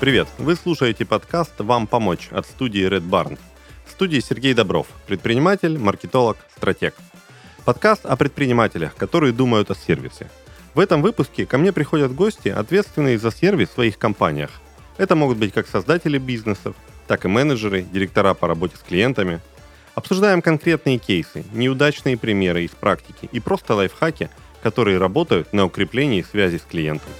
Привет! Вы слушаете подкаст «Вам помочь» от студии Red Barn. В студии Сергей Добров, предприниматель, маркетолог, стратег. Подкаст о предпринимателях, которые думают о сервисе. В этом выпуске ко мне приходят гости, ответственные за сервис в своих компаниях. Это могут быть как создатели бизнесов, так и менеджеры, директора по работе с клиентами. Обсуждаем конкретные кейсы, неудачные примеры из практики и просто лайфхаки, которые работают на укреплении связи с клиентом.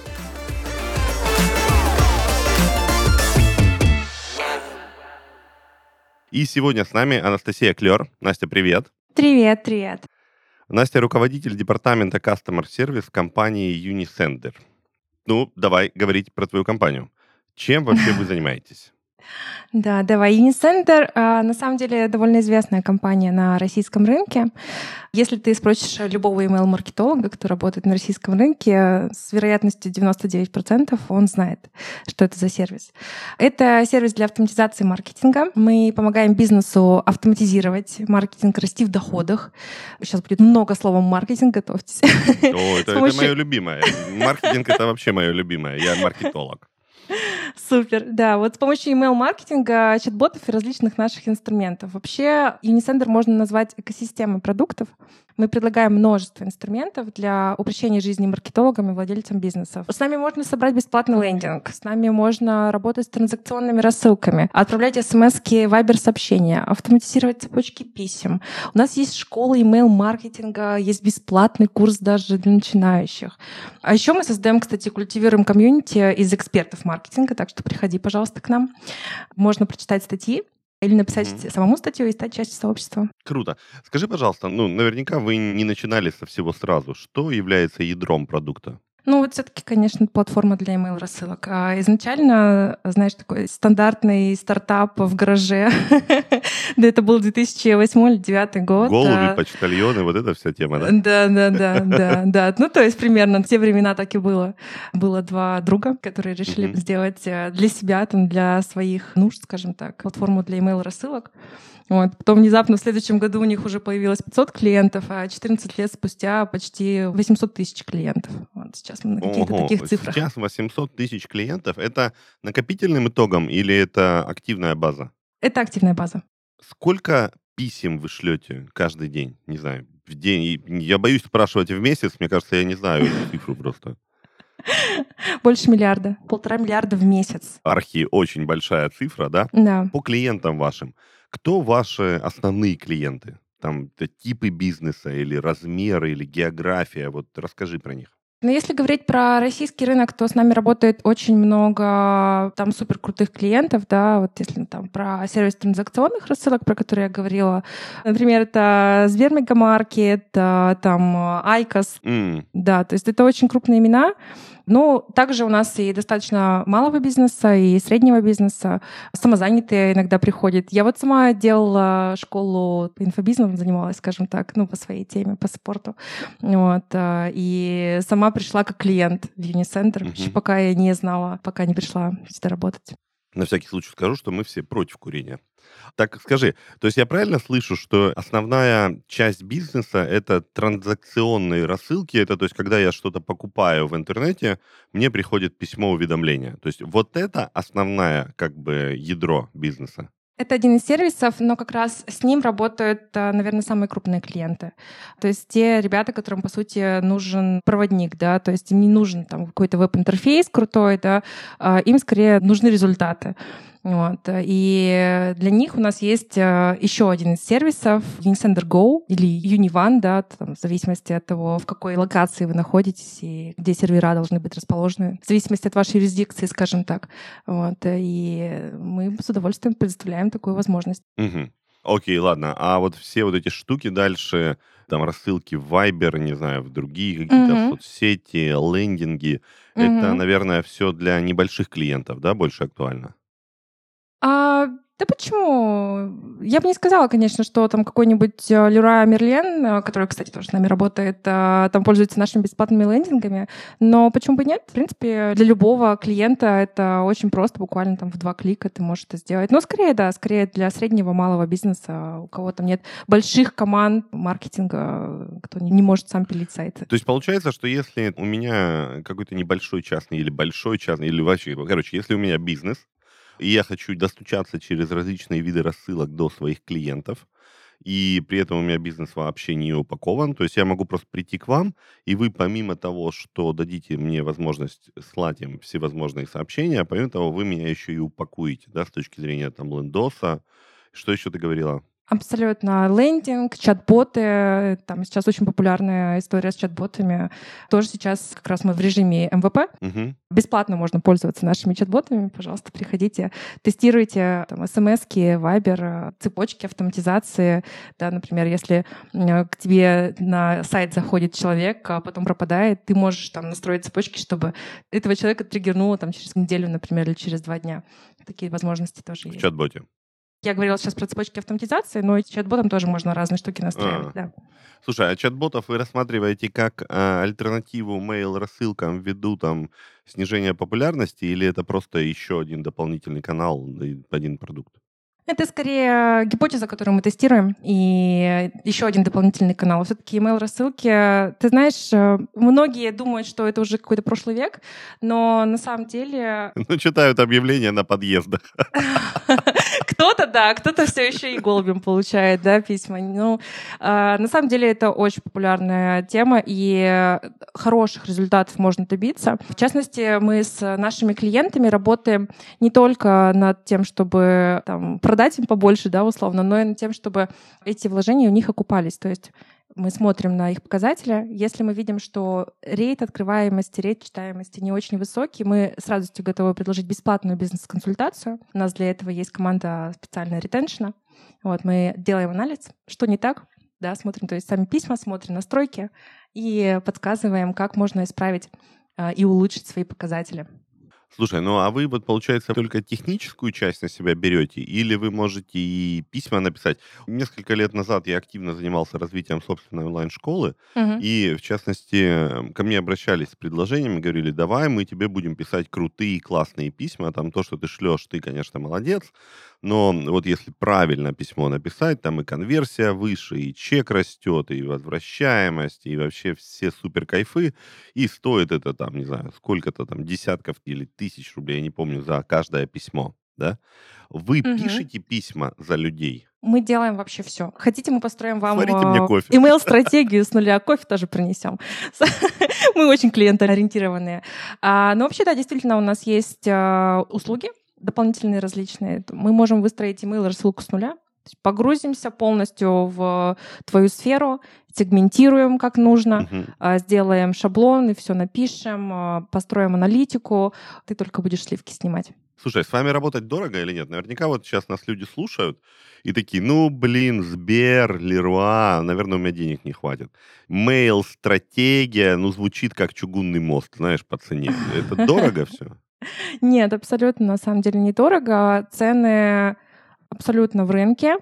И сегодня с нами Анастасия Клер. Настя, привет. Привет, привет. Настя руководитель департамента Customer Service компании Unisender. Ну, давай говорить про твою компанию. Чем вообще вы занимаетесь? Да, давай. Unicenter а, на самом деле довольно известная компания на российском рынке. Если ты спросишь любого email-маркетолога, кто работает на российском рынке, с вероятностью 99% он знает, что это за сервис. Это сервис для автоматизации маркетинга. Мы помогаем бизнесу автоматизировать маркетинг, расти в доходах. Сейчас будет много слова маркетинг, готовьтесь. О, это, помощью... это мое любимое. Маркетинг — это вообще мое любимое. Я маркетолог. Супер, да. Вот с помощью email-маркетинга, чат-ботов и различных наших инструментов. Вообще, Unisender можно назвать экосистемой продуктов. Мы предлагаем множество инструментов для упрощения жизни маркетологам и владельцам бизнесов. С нами можно собрать бесплатный лендинг, с нами можно работать с транзакционными рассылками, отправлять смс-ки, вайбер-сообщения, автоматизировать цепочки писем. У нас есть школа email-маркетинга, есть бесплатный курс даже для начинающих. А еще мы создаем, кстати, культивируем комьюнити из экспертов маркетинга, так что приходи, пожалуйста, к нам. Можно прочитать статьи, или написать mm-hmm. самому статью и стать частью сообщества. Круто. Скажи, пожалуйста, ну, наверняка вы не начинали со всего сразу. Что является ядром продукта? Ну, вот все-таки, конечно, платформа для email рассылок. А изначально, знаешь, такой стандартный стартап в гараже. да, это был 2008 или 2009 год. Голуби, почтальоны, вот эта вся тема, да? Да, да, да, да, да. Ну, то есть примерно в те времена так и было. Было два друга, которые решили сделать э, для себя, там, для своих нужд, скажем так, платформу для email рассылок. Вот. Потом внезапно в следующем году у них уже появилось 500 клиентов, а 14 лет спустя почти 800 тысяч клиентов. Вот сейчас мы на каких-то Ого, таких цифрах. Сейчас 800 тысяч клиентов. Это накопительным итогом или это активная база? Это активная база. Сколько писем вы шлете каждый день? Не знаю, в день. Я боюсь спрашивать в месяц, мне кажется, я не знаю эту цифру просто. Больше миллиарда. Полтора миллиарда в месяц. Архи очень большая цифра, да? Да. По клиентам вашим. Кто ваши основные клиенты? Там типы бизнеса или размеры, или география? Вот расскажи про них. Но если говорить про российский рынок, то с нами работает очень много там супер крутых клиентов, да, вот если там про сервис транзакционных рассылок, про которые я говорила, например, это Сбермегамаркет, там IQOS, mm. да, то есть это очень крупные имена, ну, также у нас и достаточно малого бизнеса, и среднего бизнеса. Самозанятые иногда приходят. Я вот сама делала школу инфобизнесом, занималась, скажем так, ну, по своей теме, по спорту. Вот. И сама пришла как клиент в Unisender, угу. пока я не знала, пока не пришла сюда работать. На всякий случай скажу, что мы все против курения. Так скажи, то есть я правильно слышу, что основная часть бизнеса это транзакционные рассылки, это то есть когда я что-то покупаю в интернете, мне приходит письмо уведомления. То есть вот это основное как бы ядро бизнеса. Это один из сервисов, но как раз с ним работают, э, наверное, самые крупные клиенты. То есть те ребята, которым, по сути, нужен проводник, да, то есть им не нужен там какой-то веб-интерфейс крутой, да, а им скорее нужны результаты. Вот. И для них у нас есть э, еще один из сервисов Unisender Go или Univan, да, там, в зависимости от того, в какой локации вы находитесь и где сервера должны быть расположены, в зависимости от вашей юрисдикции, скажем так. Вот. И мы с удовольствием предоставляем такую возможность. Угу. Окей, ладно. А вот все вот эти штуки дальше, там рассылки в Viber, не знаю, в другие какие-то угу. соцсети, лендинги, угу. это, наверное, все для небольших клиентов, да, больше актуально? А, Да почему? Я бы не сказала, конечно, что там какой-нибудь э, Леруа Мерлен, э, который, кстати, тоже с нами работает, э, там пользуется нашими бесплатными лендингами, но почему бы нет? В принципе, для любого клиента это очень просто, буквально там в два клика ты можешь это сделать. Но скорее, да, скорее для среднего, малого бизнеса, у кого там нет больших команд маркетинга, кто не может сам пилить сайты. То есть получается, что если у меня какой-то небольшой частный или большой частный, или вообще, короче, если у меня бизнес, и я хочу достучаться через различные виды рассылок до своих клиентов, и при этом у меня бизнес вообще не упакован. То есть я могу просто прийти к вам, и вы помимо того, что дадите мне возможность слать им всевозможные сообщения, помимо того, вы меня еще и упакуете, да, с точки зрения там лендоса. Что еще ты говорила? Абсолютно. Лендинг, чат-боты. Там сейчас очень популярная история с чат-ботами. Тоже сейчас как раз мы в режиме МВП. Угу. Бесплатно можно пользоваться нашими чат-ботами. Пожалуйста, приходите, тестируйте там, смс-ки, вайбер, цепочки автоматизации. Да, например, если к тебе на сайт заходит человек, а потом пропадает, ты можешь там настроить цепочки, чтобы этого человека триггернуло там, через неделю, например, или через два дня. Такие возможности тоже в есть. В чат-боте. Я говорила сейчас про цепочки автоматизации, но и чат-ботом тоже можно разные штуки настраивать, а. да. Слушай, а чат-ботов вы рассматриваете как а, альтернативу mail-рассылкам ввиду там снижения популярности, или это просто еще один дополнительный канал, один продукт? Это скорее гипотеза, которую мы тестируем, и еще один дополнительный канал. Все-таки email рассылки. Ты знаешь, э, многие думают, что это уже какой-то прошлый век, но на самом деле... Ну, читают объявления на подъездах. Кто-то, да, кто-то все еще и голубем получает, да, письма. Ну, э, на самом деле это очень популярная тема, и хороших результатов можно добиться. В частности, мы с нашими клиентами работаем не только над тем, чтобы там, продать им побольше, да, условно, но и над тем, чтобы эти вложения у них окупались. То есть мы смотрим на их показатели. Если мы видим, что рейд открываемости, рейд читаемости не очень высокий, мы с радостью готовы предложить бесплатную бизнес-консультацию. У нас для этого есть команда специальная ретеншена. Вот, мы делаем анализ, что не так, да, смотрим, то есть сами письма, смотрим настройки и подсказываем, как можно исправить э, и улучшить свои показатели. Слушай, ну а вы вот, получается, только техническую часть на себя берете, или вы можете и письма написать? Несколько лет назад я активно занимался развитием собственной онлайн-школы, угу. и, в частности, ко мне обращались с предложениями, говорили, давай мы тебе будем писать крутые, классные письма, там то, что ты шлешь, ты, конечно, молодец, но вот если правильно письмо написать, там и конверсия выше, и чек растет, и возвращаемость, и вообще все супер кайфы, и стоит это там, не знаю, сколько-то там десятков или тысяч рублей, я не помню, за каждое письмо, да? Вы угу. пишете письма за людей? Мы делаем вообще все. Хотите, мы построим вам мне а, кофе. email-стратегию с нуля, кофе тоже принесем. Мы очень клиентоориентированные. А, но вообще, да, действительно, у нас есть а, услуги, дополнительные различные. Мы можем выстроить email рассылку с нуля, погрузимся полностью в твою сферу, сегментируем как нужно, uh-huh. сделаем шаблон и все напишем, а, построим аналитику, ты только будешь сливки снимать. Слушай, с вами работать дорого или нет? Наверняка вот сейчас нас люди слушают и такие, ну, блин, Сбер, Леруа, наверное, у меня денег не хватит. Мейл, стратегия, ну, звучит как чугунный мост, знаешь, по цене. Это дорого все? Нет, абсолютно, на самом деле, недорого. Цены абсолютно в рынке.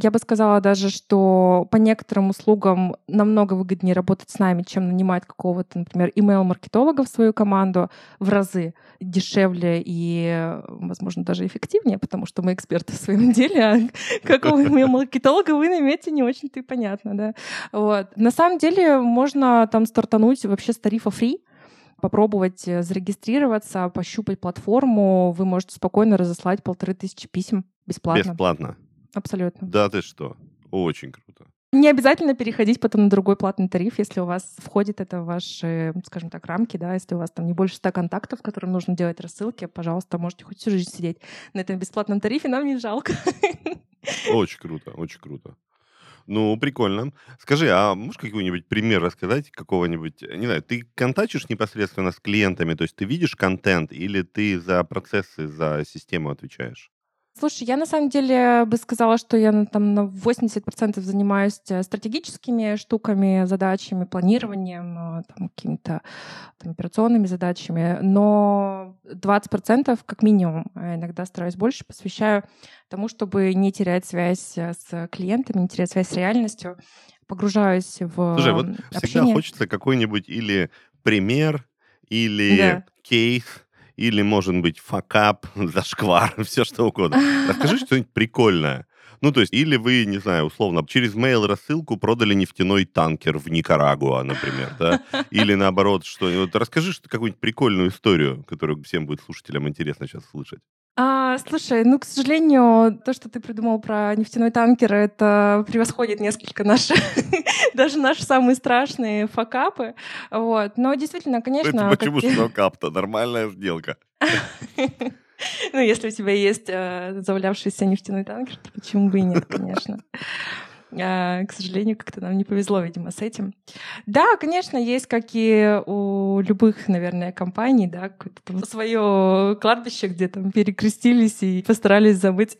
Я бы сказала даже, что по некоторым услугам намного выгоднее работать с нами, чем нанимать какого-то, например, email-маркетолога в свою команду в разы дешевле и, возможно, даже эффективнее, потому что мы эксперты в своем деле, а какого email-маркетолога вы наймете, не очень-то и понятно, да. Вот. На самом деле можно там стартануть вообще с тарифа free, попробовать э, зарегистрироваться, пощупать платформу. Вы можете спокойно разослать полторы тысячи писем бесплатно. Бесплатно? Абсолютно. Да ты что? Очень круто. Не обязательно переходить потом на другой платный тариф, если у вас входит это в ваши, скажем так, рамки, да, если у вас там не больше ста контактов, которым нужно делать рассылки, пожалуйста, можете хоть всю жизнь сидеть на этом бесплатном тарифе, нам не жалко. Очень круто, очень круто. Ну, прикольно. Скажи, а можешь какой-нибудь пример рассказать какого-нибудь, не знаю, ты контачишь непосредственно с клиентами, то есть ты видишь контент или ты за процессы, за систему отвечаешь? Слушай, я на самом деле бы сказала, что я ну, там на 80% занимаюсь э, стратегическими штуками, задачами, планированием, э, там, какими-то там, операционными задачами, но 20% как минимум, а иногда стараюсь больше, посвящаю тому, чтобы не терять связь э, с клиентами, не терять связь с реальностью, погружаюсь в Слушай, вот общение. всегда хочется какой-нибудь или пример, или да. кейс, или, может быть, факап, зашквар, все что угодно. Расскажи что-нибудь прикольное. Ну, то есть, или вы, не знаю, условно, через mail-рассылку продали нефтяной танкер в Никарагуа, например, да? Или наоборот, что... Вот расскажи что какую-нибудь прикольную историю, которую всем будет слушателям интересно сейчас слышать. А, слушай, ну, к сожалению, то, что ты придумал про нефтяной танкер, это превосходит несколько наши, даже наши самые страшные факапы. Вот. Но действительно, конечно... Это почему же факап-то? Нормальная сделка. Ну, если у тебя есть э, завалявшийся нефтяной танкер, то почему бы и нет, конечно. А, к сожалению, как-то нам не повезло, видимо, с этим. Да, конечно, есть, как и у любых, наверное, компаний, да, какое-то свое кладбище, где там перекрестились и постарались забыть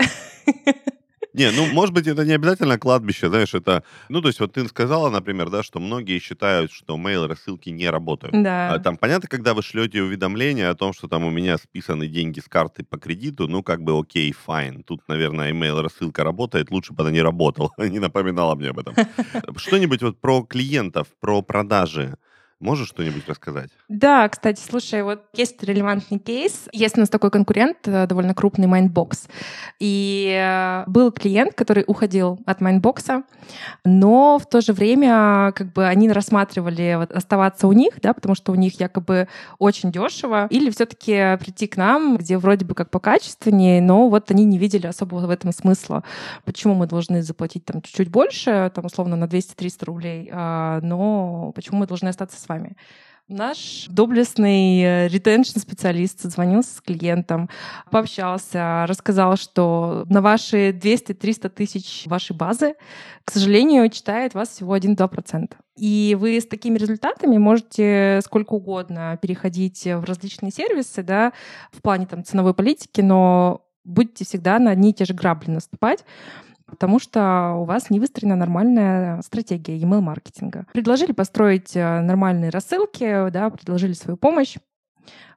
Не, ну, может быть, это не обязательно кладбище, знаешь, это... Ну, то есть вот ты сказала, например, да, что многие считают, что mail-рассылки не работают. Да. А, там, понятно, когда вы шлете уведомление о том, что там у меня списаны деньги с карты по кредиту, ну, как бы окей, файн. Тут, наверное, email-рассылка работает, лучше бы она не работала, не напоминала мне об этом. Что-нибудь вот про клиентов, про продажи. Можешь что-нибудь рассказать? Да, кстати, слушай, вот есть релевантный кейс. Есть у нас такой конкурент, э, довольно крупный Mindbox. И э, был клиент, который уходил от Mindbox, но в то же время как бы они рассматривали вот оставаться у них, да, потому что у них якобы очень дешево, или все таки прийти к нам, где вроде бы как покачественнее, но вот они не видели особого в этом смысла. Почему мы должны заплатить там чуть-чуть больше, там условно на 200-300 рублей, а, но почему мы должны остаться с вами. Наш доблестный ретеншн-специалист звонился с клиентом, пообщался, рассказал, что на ваши 200-300 тысяч вашей базы, к сожалению, читает вас всего 1-2%. И вы с такими результатами можете сколько угодно переходить в различные сервисы, да, в плане там, ценовой политики, но будете всегда на одни и те же грабли наступать потому что у вас не выстроена нормальная стратегия email-маркетинга. Предложили построить э, нормальные рассылки, да, предложили свою помощь.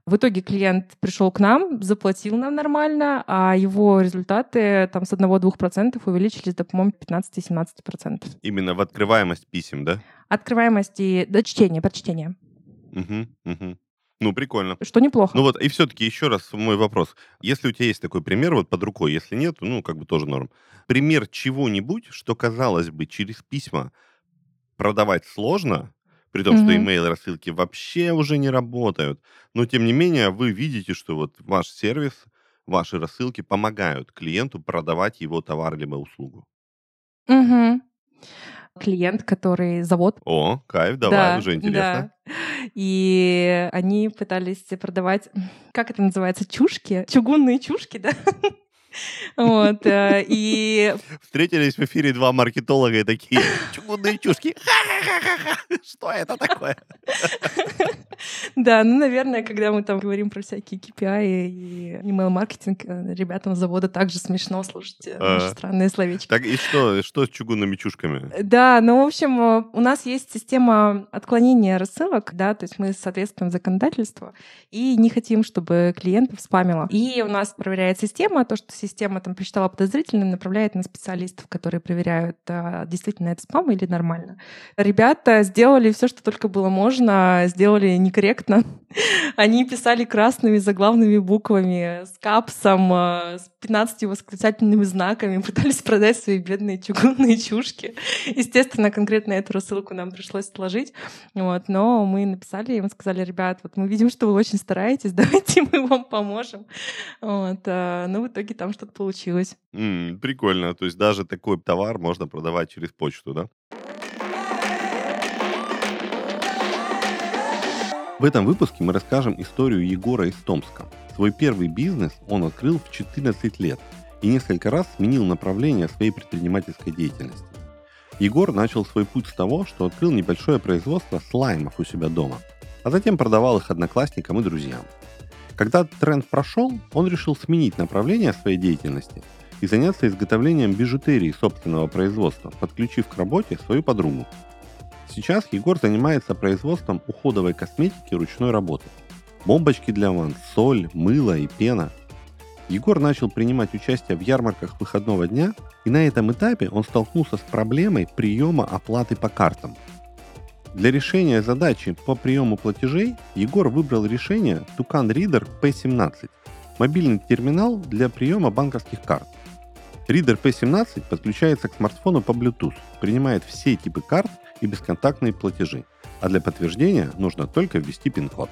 В итоге клиент пришел к нам, заплатил нам нормально, а его результаты там с 1-2% увеличились до, по-моему, 15-17%. Именно в открываемость писем, да? Открываемость и до чтения, прочтения. Угу, угу. Ну, прикольно. Что неплохо. Ну вот, и все-таки еще раз мой вопрос. Если у тебя есть такой пример вот под рукой, если нет, ну, как бы тоже норм. Пример чего-нибудь, что, казалось бы, через письма продавать сложно, при том, mm-hmm. что email рассылки вообще уже не работают, но, тем не менее, вы видите, что вот ваш сервис, ваши рассылки помогают клиенту продавать его товар либо услугу. Угу клиент, который завод. О, кайф, давай, да, уже интересно. Да. И они пытались продавать, как это называется, чушки, чугунные чушки, да? Вот, э, и... Встретились в эфире два маркетолога и такие, чугунные чушки, что это такое? Да, ну, наверное, когда мы там говорим про всякие KPI и email-маркетинг, э, ребятам завода также смешно слушать э, наши странные словечки. Так и что, что с чугунными чушками? Да, ну, в общем, у нас есть система отклонения рассылок, да, то есть мы соответствуем законодательству и не хотим, чтобы клиентов спамило. И у нас проверяет система, то, что система там посчитала подозрительным, направляет на специалистов, которые проверяют, а, действительно это спам или нормально. Ребята сделали все, что только было можно, сделали некорректно. Они писали красными заглавными буквами, с капсом, а, с 15 восклицательными знаками, пытались продать свои бедные чугунные чушки. Естественно, конкретно эту рассылку нам пришлось сложить, вот, но мы написали им, сказали, ребят, вот мы видим, что вы очень стараетесь, давайте мы вам поможем. Вот, а, но в итоге там что-то получилось. М, прикольно. То есть даже такой товар можно продавать через почту, да? В этом выпуске мы расскажем историю Егора из Томска. Свой первый бизнес он открыл в 14 лет и несколько раз сменил направление своей предпринимательской деятельности. Егор начал свой путь с того, что открыл небольшое производство слаймов у себя дома, а затем продавал их одноклассникам и друзьям – Когда тренд прошел, он решил сменить направление своей деятельности и заняться изготовлением бижутерии собственного производства, подключив к работе свою подругу. Сейчас Егор занимается производством уходовой косметики ручной работы. Бомбочки для ванн, соль, мыло и пена. Егор начал принимать участие в ярмарках выходного дня, и на этом этапе он столкнулся с проблемой приема оплаты по картам. Для решения задачи по приему платежей Егор выбрал решение Tucan Reader P17 – мобильный терминал для приема банковских карт. Reader P17 подключается к смартфону по Bluetooth, принимает все типы карт и бесконтактные платежи, а для подтверждения нужно только ввести пин-код.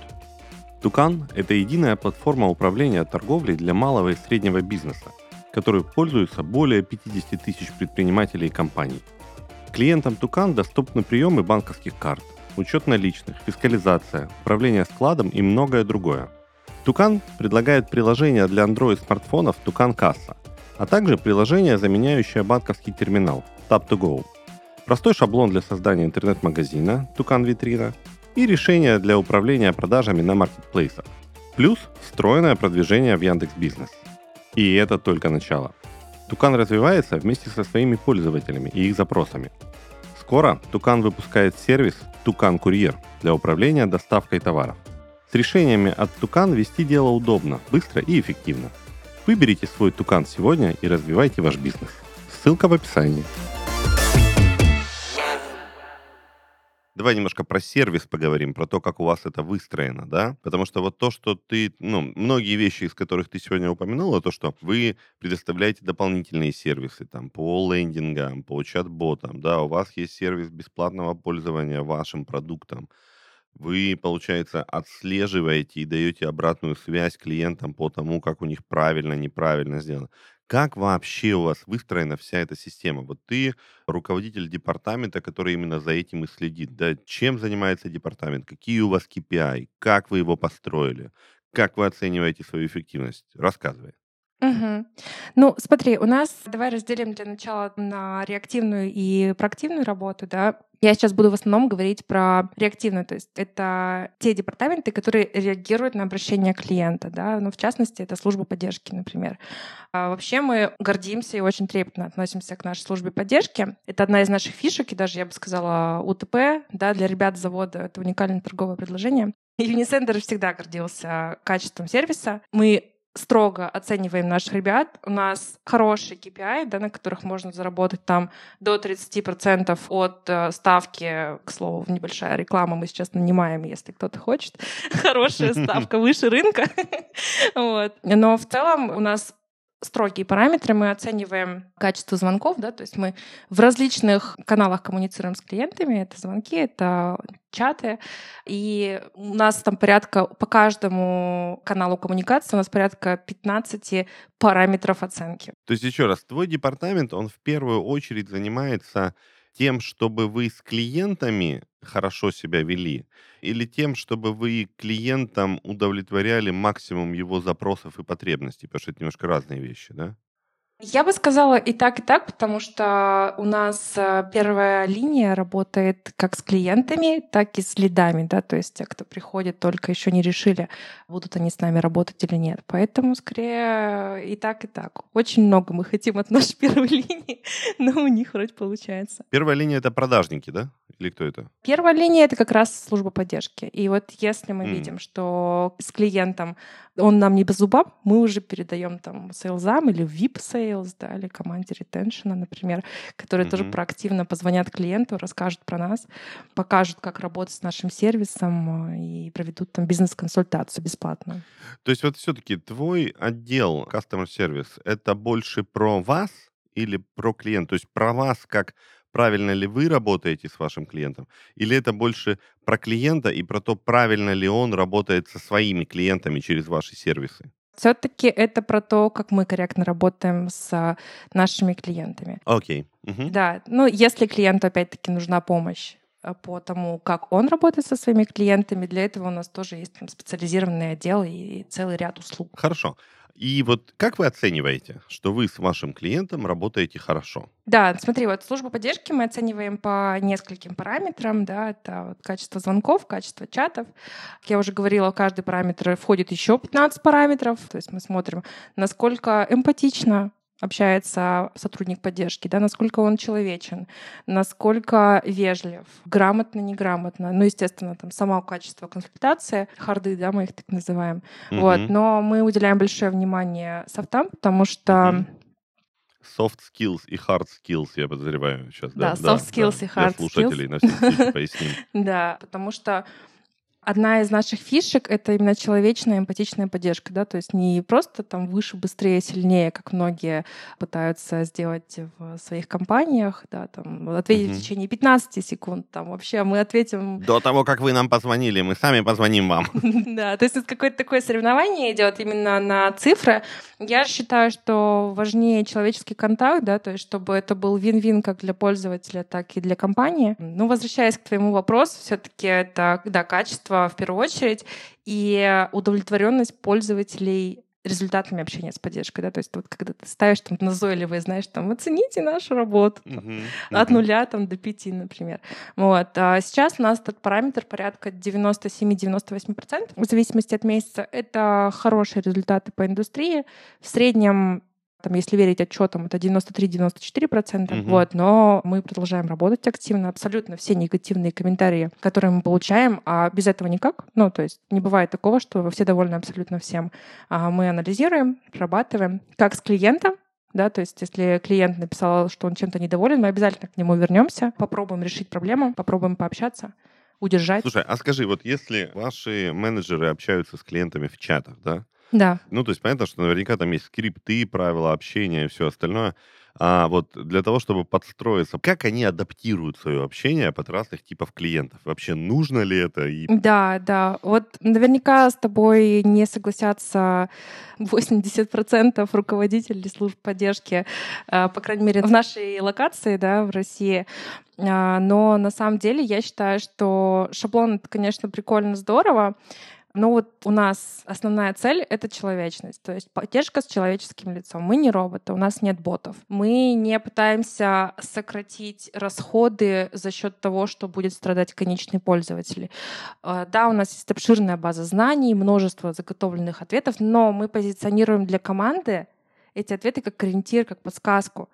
Тукан – это единая платформа управления торговлей для малого и среднего бизнеса, которой пользуются более 50 тысяч предпринимателей и компаний. Клиентам Тукан доступны приемы банковских карт, учет наличных, фискализация, управление складом и многое другое. Тукан предлагает приложение для Android-смартфонов Тукан Касса, а также приложение, заменяющее банковский терминал Tap2Go – простой шаблон для создания интернет-магазина Тукан Витрина и решение для управления продажами на маркетплейсах. Плюс встроенное продвижение в Яндекс Бизнес. И это только начало. Тукан развивается вместе со своими пользователями и их запросами. Скоро Тукан выпускает сервис Тукан Курьер для управления доставкой товаров. С решениями от Тукан вести дело удобно, быстро и эффективно. Выберите свой Тукан сегодня и развивайте ваш бизнес. Ссылка в описании. Давай немножко про сервис поговорим, про то, как у вас это выстроено, да? Потому что вот то, что ты, ну, многие вещи, из которых ты сегодня упомянула, то, что вы предоставляете дополнительные сервисы, там, по лендингам, по чат-ботам, да, у вас есть сервис бесплатного пользования вашим продуктом, вы, получается, отслеживаете и даете обратную связь клиентам по тому, как у них правильно, неправильно сделано. Как вообще у вас выстроена вся эта система? Вот ты руководитель департамента, который именно за этим и следит. Да, чем занимается департамент? Какие у вас KPI? Как вы его построили? Как вы оцениваете свою эффективность? Рассказывай. Угу. Ну, смотри, у нас давай разделим для начала на реактивную и проактивную работу, да. Я сейчас буду в основном говорить про реактивную, то есть это те департаменты, которые реагируют на обращение клиента, да, ну, в частности, это служба поддержки, например. А вообще мы гордимся и очень трепетно относимся к нашей службе поддержки. Это одна из наших фишек, и даже, я бы сказала, УТП, да, для ребят завода это уникальное торговое предложение. И всегда гордился качеством сервиса. Мы строго оцениваем наших ребят. У нас хороший KPI, да, на которых можно заработать там до 30% от э, ставки, к слову, небольшая реклама мы сейчас нанимаем, если кто-то хочет. Хорошая ставка выше рынка. вот. Но в целом у нас строгие параметры. Мы оцениваем качество звонков, да, то есть мы в различных каналах коммуницируем с клиентами. Это звонки, это чаты. И у нас там порядка по каждому каналу коммуникации у нас порядка 15 параметров оценки. То есть еще раз, твой департамент, он в первую очередь занимается тем, чтобы вы с клиентами хорошо себя вели, или тем, чтобы вы клиентам удовлетворяли максимум его запросов и потребностей, потому что это немножко разные вещи, да? Я бы сказала и так, и так, потому что у нас э, первая линия работает как с клиентами, так и с лидами, да, то есть те, кто приходит, только еще не решили, будут они с нами работать или нет. Поэтому скорее и так, и так. Очень много мы хотим от нашей первой линии, но у них вроде получается. Первая линия — это продажники, да? Или кто это? Первая линия — это как раз служба поддержки. И вот если мы mm. видим, что с клиентом он нам не по зубам, мы уже передаем там сейлзам или VIP sales, да, или команде ретеншена, например, которые mm-hmm. тоже проактивно позвонят клиенту, расскажут про нас, покажут, как работать с нашим сервисом э, и проведут там бизнес-консультацию бесплатно. То есть вот все-таки твой отдел Customer Service — это больше про вас или про клиента? То есть про вас как правильно ли вы работаете с вашим клиентом, или это больше про клиента и про то, правильно ли он работает со своими клиентами через ваши сервисы? Все-таки это про то, как мы корректно работаем с нашими клиентами. Окей. Okay. Угу. Да, ну если клиенту опять-таки нужна помощь по тому, как он работает со своими клиентами. Для этого у нас тоже есть там, специализированный отдел и целый ряд услуг. Хорошо. И вот как вы оцениваете, что вы с вашим клиентом работаете хорошо? Да, смотри, вот службу поддержки мы оцениваем по нескольким параметрам, да, это вот качество звонков, качество чатов. Как я уже говорила, в каждый параметр входит еще 15 параметров, то есть мы смотрим, насколько эмпатично общается сотрудник поддержки, да, насколько он человечен, насколько вежлив, грамотно, неграмотно. Ну, естественно, там само качество консультации, харды, да, мы их так называем. Mm-hmm. Вот, но мы уделяем большое внимание софтам, потому что mm-hmm. Soft skills и hard skills, я подозреваю сейчас. Да, да soft skills да, и hard skills. Для слушателей на всякий поясним. Да, потому что Одна из наших фишек — это именно человечная эмпатичная поддержка, да, то есть не просто там выше, быстрее, сильнее, как многие пытаются сделать в своих компаниях, да, там ответить угу. в течение 15 секунд, там вообще мы ответим... До того, как вы нам позвонили, мы сами позвоним вам. Да, то есть это какое-то такое соревнование идет именно на цифры. Я считаю, что важнее человеческий контакт, да, то есть чтобы это был вин-вин как для пользователя, так и для компании. Ну, возвращаясь к твоему вопросу, все-таки это, да, качество в первую очередь, и удовлетворенность пользователей результатами общения с поддержкой, да, то есть вот когда ты ставишь там назойливые, знаешь, там, оцените нашу работу uh-huh, uh-huh. от нуля там до пяти, например. Вот. А сейчас у нас этот параметр порядка 97-98%, в зависимости от месяца. Это хорошие результаты по индустрии. В среднем там, если верить отчетам, это 93-94%. Угу. Вот, но мы продолжаем работать активно. Абсолютно все негативные комментарии, которые мы получаем, а без этого никак. Ну, то есть не бывает такого, что все довольны абсолютно всем. А мы анализируем, прорабатываем, как с клиентом, да, то есть если клиент написал, что он чем-то недоволен, мы обязательно к нему вернемся, попробуем решить проблему, попробуем пообщаться удержать. Слушай, а скажи, вот если ваши менеджеры общаются с клиентами в чатах, да, да. Ну, то есть понятно, что наверняка там есть скрипты, правила общения и все остальное. А вот для того, чтобы подстроиться, как они адаптируют свое общение под разных типов клиентов? Вообще нужно ли это? И... Да, да. Вот наверняка с тобой не согласятся 80% руководителей служб поддержки, а, по крайней мере, в нашей локации, да, в России. А, но на самом деле я считаю, что шаблон — это, конечно, прикольно, здорово, но вот у нас основная цель — это человечность, то есть поддержка с человеческим лицом. Мы не роботы, у нас нет ботов. Мы не пытаемся сократить расходы за счет того, что будет страдать конечный пользователь. А, да, у нас есть обширная база знаний, множество заготовленных ответов, но мы позиционируем для команды эти ответы как ориентир, как подсказку.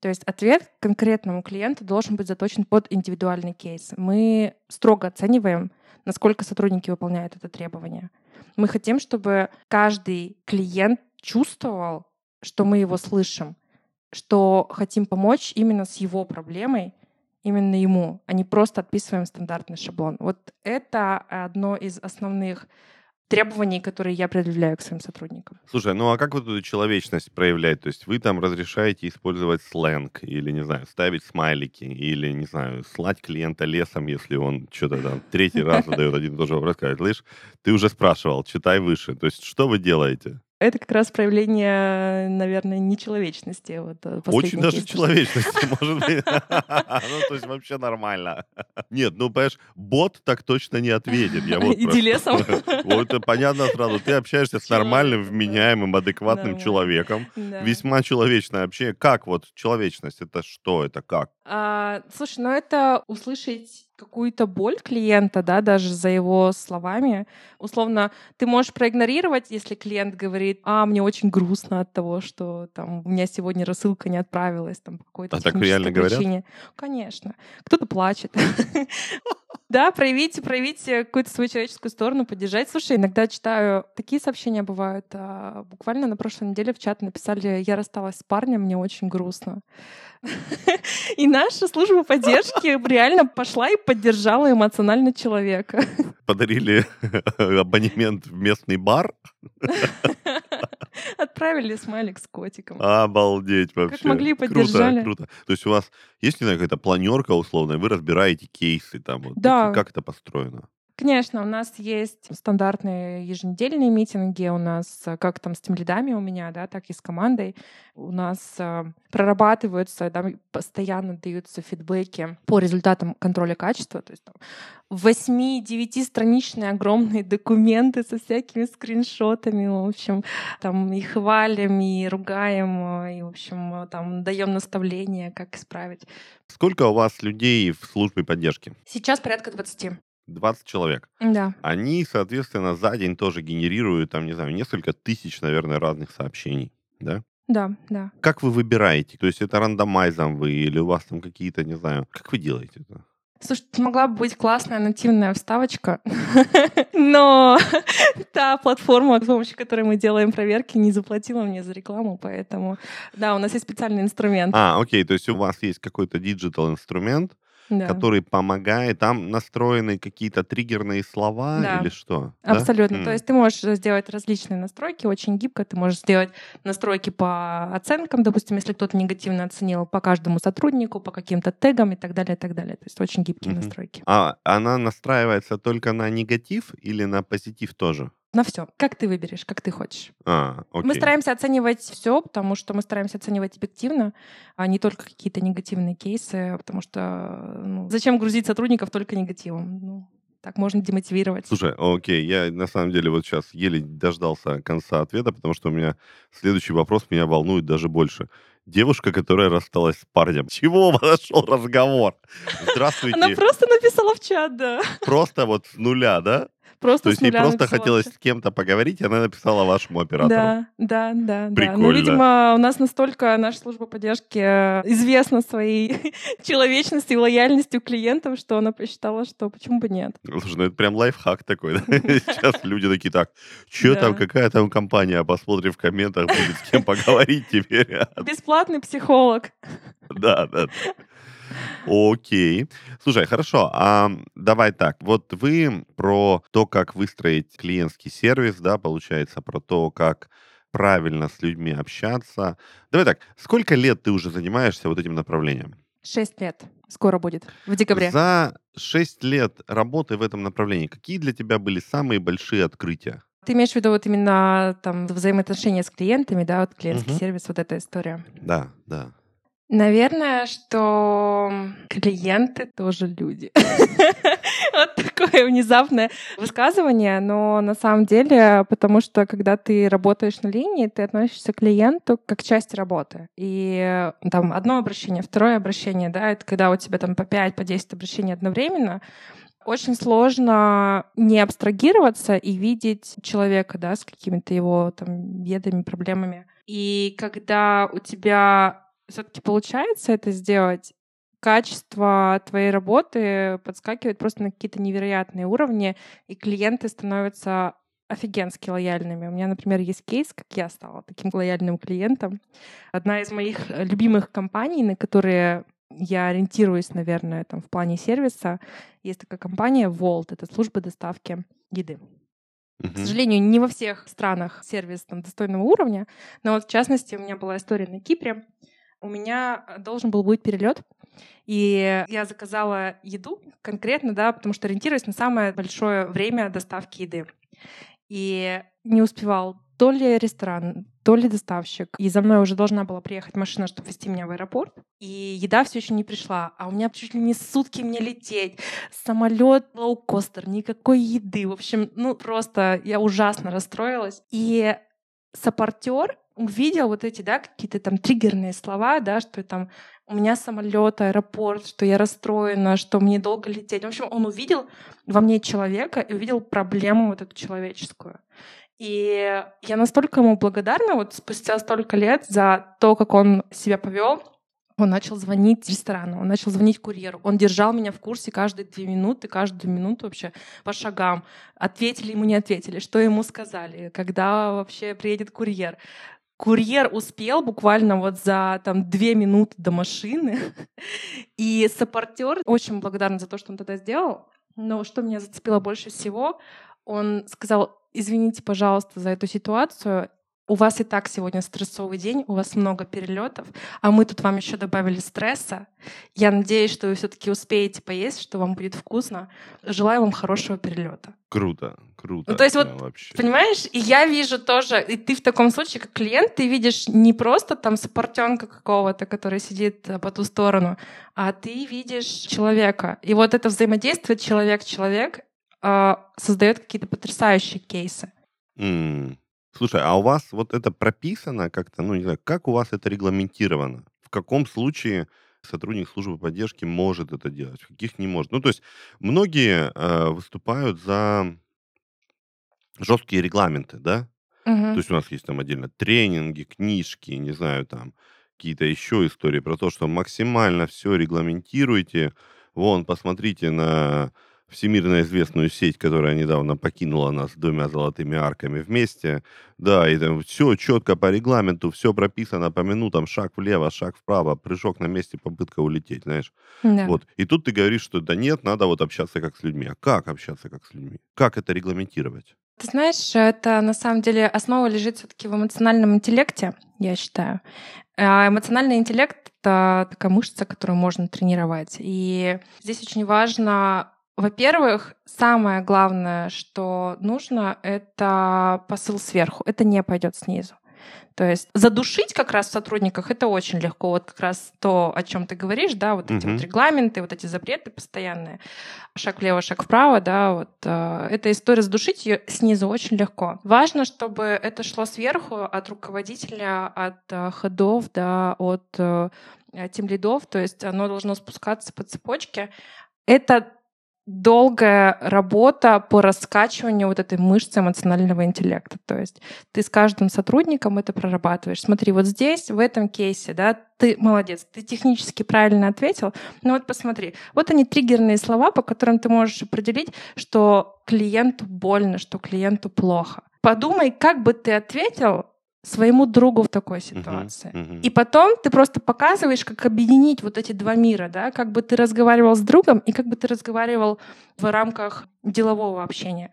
То есть ответ конкретному клиенту должен быть заточен под индивидуальный кейс. Мы строго оцениваем, насколько сотрудники выполняют это требование. Мы хотим, чтобы каждый клиент чувствовал, что мы его слышим, что хотим помочь именно с его проблемой, именно ему, а не просто отписываем стандартный шаблон. Вот это одно из основных требований, которые я предъявляю к своим сотрудникам. Слушай, ну а как вот эту человечность проявлять? То есть вы там разрешаете использовать сленг или, не знаю, ставить смайлики или, не знаю, слать клиента лесом, если он что-то там третий раз задает один и тот же вопрос, сказать, слышь, ты уже спрашивал, читай выше. То есть что вы делаете? Это как раз проявление, наверное, нечеловечности. Вот, э, Очень даже человечности, может быть. Ну, то есть вообще нормально. Нет, ну, понимаешь, бот так точно не ответит. Иди лесом. Вот это понятно сразу. Ты общаешься с нормальным, вменяемым, адекватным человеком. Весьма человечное общение. Как вот человечность? Это что? Это как? А, слушай, ну это услышать какую-то боль клиента, да, даже за его словами. Условно, ты можешь проигнорировать, если клиент говорит, а, мне очень грустно от того, что там у меня сегодня рассылка не отправилась, там по какой-то А так реально причине. говорят? Конечно. Кто-то плачет. Да, проявите, проявите какую-то свою человеческую сторону, поддержать. Слушай, иногда читаю, такие сообщения бывают. А, буквально на прошлой неделе в чат написали, я рассталась с парнем, мне очень грустно. И наша служба поддержки реально пошла и поддержала эмоционально человека. Подарили абонемент в местный бар. Отправили смайлик с котиком. Обалдеть вообще. Как могли, поддержали. Круто, круто. То есть у вас есть, не знаю, какая-то планерка условная, вы разбираете кейсы там. Вот. Да. Как это построено? Конечно, у нас есть стандартные еженедельные митинги, у нас э, как там с тем лидами у меня, да, так и с командой. У нас э, прорабатываются, да, постоянно даются фидбэки по результатам контроля качества. То есть там 8-9 страничные огромные документы со всякими скриншотами, в общем, там и хвалим, и ругаем, э, и, в общем, там даем наставления, как исправить. Сколько у вас людей в службе поддержки? Сейчас порядка 20. 20 человек. Да. Они, соответственно, за день тоже генерируют, там, не знаю, несколько тысяч, наверное, разных сообщений, да? Да, да. Как вы выбираете? То есть это рандомайзом вы или у вас там какие-то, не знаю, как вы делаете это? Слушай, могла бы быть классная нативная вставочка, но та платформа, с помощью которой мы делаем проверки, не заплатила мне за рекламу, поэтому, да, у нас есть специальный инструмент. А, окей, то есть у вас есть какой-то digital инструмент, Да. который помогает. Там настроены какие-то триггерные слова Да. или что? Да? Абсолютно. М. То есть ты можешь сделать различные настройки, очень гибко. Ты можешь сделать настройки по оценкам, допустим, если кто-то негативно оценил по каждому сотруднику, по каким-то тегам и так далее, и так далее. То есть очень гибкие Мгм. настройки. А она настраивается только на негатив или на позитив тоже? На все. Как ты выберешь, как ты хочешь. А, окей. Мы стараемся оценивать все, потому что мы стараемся оценивать объективно, а не только какие-то негативные кейсы, потому что ну, зачем грузить сотрудников только негативом? Ну, так можно демотивировать. Слушай, окей, я на самом деле вот сейчас еле дождался конца ответа, потому что у меня следующий вопрос меня волнует даже больше. Девушка, которая рассталась с парнем. Чего пошел разговор? Здравствуйте. Она просто написала в чат, да. Просто вот с нуля, да? Просто То есть ей просто написала хотелось с кем-то поговорить, и она написала вашему оператору. Да, да, да, да. Прикольно. Ну, видимо, у нас настолько наша служба поддержки э, известна своей человечностью и лояльностью клиентам, что она посчитала, что почему бы нет. Слушай, ну это прям лайфхак такой. да? Сейчас люди такие, так, что Да. там, какая там компания, посмотрим в комментах, будет с кем поговорить теперь. Бесплатный психолог. Да, да. Окей. Слушай, хорошо, а давай так. Вот вы про то, как выстроить клиентский сервис, да, получается, про то, как правильно с людьми общаться. Давай так, сколько лет ты уже занимаешься вот этим направлением? Шесть лет. Скоро будет. В декабре. За 6 лет работы в этом направлении, какие для тебя были самые большие открытия? Ты имеешь в виду вот именно там взаимоотношения с клиентами, да, вот клиентский Мгм. сервис, вот эта история? Да, да. Наверное, что клиенты тоже люди. Вот такое внезапное высказывание, но на самом деле, потому что когда ты работаешь на линии, ты относишься к клиенту как к части работы. И там одно обращение, второе обращение, да, это когда у тебя там по 5, по 10 обращений одновременно, очень сложно не абстрагироваться и видеть человека, да, с какими-то его там бедами, проблемами. И когда у тебя все-таки получается это сделать, качество твоей работы подскакивает просто на какие-то невероятные уровни, и клиенты становятся офигенски лояльными. У меня, например, есть кейс, как я стала таким лояльным клиентом. Одна из моих э, любимых компаний, на которые я ориентируюсь, наверное, там, в плане сервиса, есть такая компания Volt, это служба доставки еды. К Мгм. сожалению, не во всех странах сервис там, достойного уровня, но вот в частности у меня была история на Кипре. У меня э, должен был быть перелет, и я заказала еду конкретно, да, потому что ориентируюсь на самое большое время доставки еды. И не успевал то ли ресторан, то ли доставщик. И за мной уже должна была приехать машина, чтобы везти меня в аэропорт. И еда все еще не пришла. А у меня чуть ли не сутки мне лететь. Самолет лоукостер, никакой еды. В общем, ну просто я ужасно расстроилась. И саппортер увидел вот эти, да, какие-то там триггерные слова, да, что там у меня самолет, аэропорт, что я расстроена, что мне долго лететь. В общем, он увидел во мне человека и увидел проблему вот эту человеческую. И я настолько ему благодарна вот спустя столько лет за то, как он себя повел. Он начал звонить ресторану, он начал звонить курьеру. Он держал меня в курсе каждые две минуты, каждую минуту вообще по шагам. Ответили ему, не ответили, что ему сказали, когда вообще приедет курьер. Курьер успел буквально вот за там две минуты до машины. И саппортер очень благодарна за то, что он тогда сделал. Но что меня зацепило больше всего, он сказал, извините, пожалуйста, за эту ситуацию. У вас и так сегодня стрессовый день, у вас много перелетов, а мы тут вам еще добавили стресса. Я надеюсь, что вы все-таки успеете поесть, что вам будет вкусно. Желаю вам хорошего перелета. Круто, круто. Ну, то есть вот, вообще. понимаешь, и я вижу тоже, и ты в таком случае, как клиент, ты видишь не просто там саппортенка какого-то, который сидит э, по ту сторону, а ты видишь человека. И вот это взаимодействие человек-человек э, создает какие-то потрясающие кейсы. Mm. Слушай, а у вас вот это прописано как-то, ну, не знаю, как у вас это регламентировано? В каком случае сотрудник службы поддержки может это делать, в каких не может? Ну, то есть многие э, выступают за жесткие регламенты, да? Угу. То есть у нас есть там отдельно тренинги, книжки, не знаю, там какие-то еще истории про то, что максимально все регламентируйте. Вон, посмотрите на всемирно известную сеть, которая недавно покинула нас двумя золотыми арками вместе. Да, и там все четко по регламенту, все прописано по минутам, шаг влево, шаг вправо, прыжок на месте, попытка улететь, знаешь. Да. Вот. И тут ты говоришь, что да нет, надо вот общаться как с людьми. А как общаться как с людьми? Как это регламентировать? Ты знаешь, это на самом деле основа лежит все-таки в эмоциональном интеллекте, я считаю. А эмоциональный интеллект — это такая мышца, которую можно тренировать. И здесь очень важно во-первых, самое главное, что нужно, это посыл сверху. Это не пойдет снизу. То есть задушить как раз в сотрудниках это очень легко. Вот как раз то, о чем ты говоришь, да, вот эти uh-huh. вот регламенты, вот эти запреты постоянные, шаг влево, шаг вправо, да, вот э, эта история задушить ее снизу очень легко. Важно, чтобы это шло сверху от руководителя, от э, ходов, да, от э, тем лидов, то есть оно должно спускаться по цепочке. Это долгая работа по раскачиванию вот этой мышцы эмоционального интеллекта. То есть ты с каждым сотрудником это прорабатываешь. Смотри, вот здесь, в этом кейсе, да, ты молодец, ты технически правильно ответил, но вот посмотри, вот они триггерные слова, по которым ты можешь определить, что клиенту больно, что клиенту плохо. Подумай, как бы ты ответил своему другу в такой ситуации. Uh-huh, uh-huh. И потом ты просто показываешь, как объединить вот эти два мира, да, как бы ты разговаривал с другом и как бы ты разговаривал в рамках делового общения.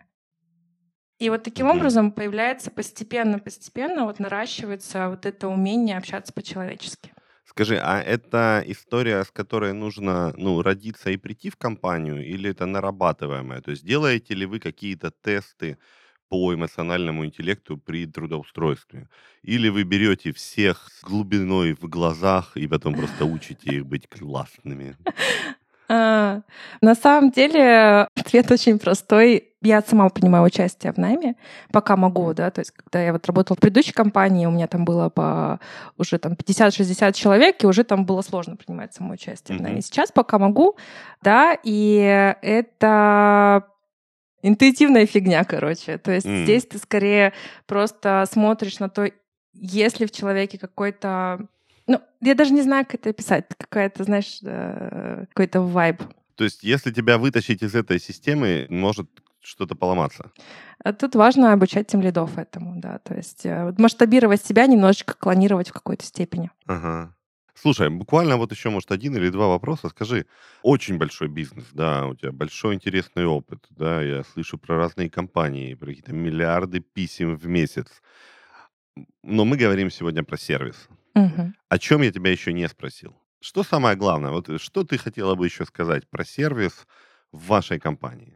И вот таким образом появляется постепенно-постепенно вот наращивается вот это умение общаться по-человечески. Скажи, а это история, с которой нужно ну, родиться и прийти в компанию, или это нарабатываемая? То есть делаете ли вы какие-то тесты, по эмоциональному интеллекту при трудоустройстве. Или вы берете всех с глубиной в глазах и потом просто учите их быть классными. А, на самом деле ответ очень простой. Я сама принимаю участие в найме, пока могу, да, то есть когда я вот работала в предыдущей компании, у меня там было по уже там 50-60 человек, и уже там было сложно принимать само участие mm-hmm. в найме. Сейчас пока могу, да, и это интуитивная фигня, короче. То есть mm. здесь ты скорее просто смотришь на то, есть ли в человеке какой-то... Ну, я даже не знаю, как это описать. Какая-то, знаешь, э, какой-то вайб. То есть если тебя вытащить из этой системы, может что-то поломаться. А тут важно обучать тем лидов этому, да, то есть э, масштабировать себя, немножечко клонировать в какой-то степени. Ага. Слушай, буквально вот еще, может, один или два вопроса. Скажи, очень большой бизнес, да, у тебя большой интересный опыт, да, я слышу про разные компании, про какие-то миллиарды писем в месяц. Но мы говорим сегодня про сервис. Угу. О чем я тебя еще не спросил? Что самое главное? Вот э, что ты хотела бы еще сказать про сервис в вашей компании?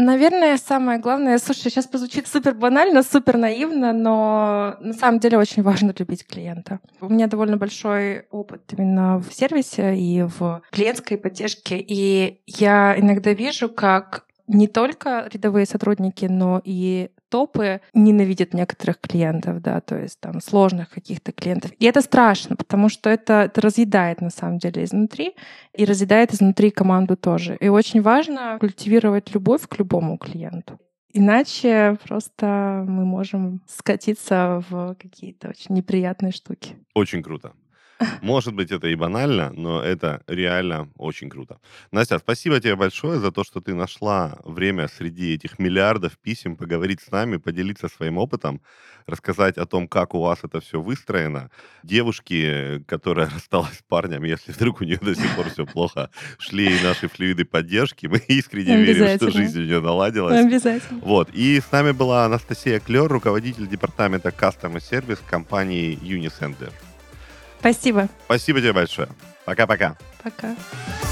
Наверное, самое главное, слушай, сейчас позвучит супер банально, супер наивно, но на самом деле очень важно любить клиента. У меня довольно большой опыт именно в сервисе и в клиентской поддержке, и я иногда вижу, как не только рядовые сотрудники, но и топы ненавидят некоторых клиентов, да, то есть там сложных каких-то клиентов. И это страшно, потому что это, это разъедает на самом деле изнутри и разъедает изнутри команду тоже. И очень важно культивировать любовь к любому клиенту. Иначе просто мы можем скатиться в какие-то очень неприятные штуки. Очень круто. Может быть, это и банально, но это реально очень круто. Настя, спасибо тебе большое за то, что ты нашла время среди этих миллиардов писем поговорить с нами, поделиться своим опытом, рассказать о том, как у вас это все выстроено. Девушки, которая рассталась с парнем, если вдруг у нее до сих пор все плохо, шли наши флюиды поддержки. Мы искренне верим, что жизнь у нее наладилась. Обязательно. Вот. И с нами была Анастасия Клер, руководитель департамента Customer Service компании Unicenter. Спасибо. Спасибо тебе большое. Пока-пока. Пока. -пока. Пока.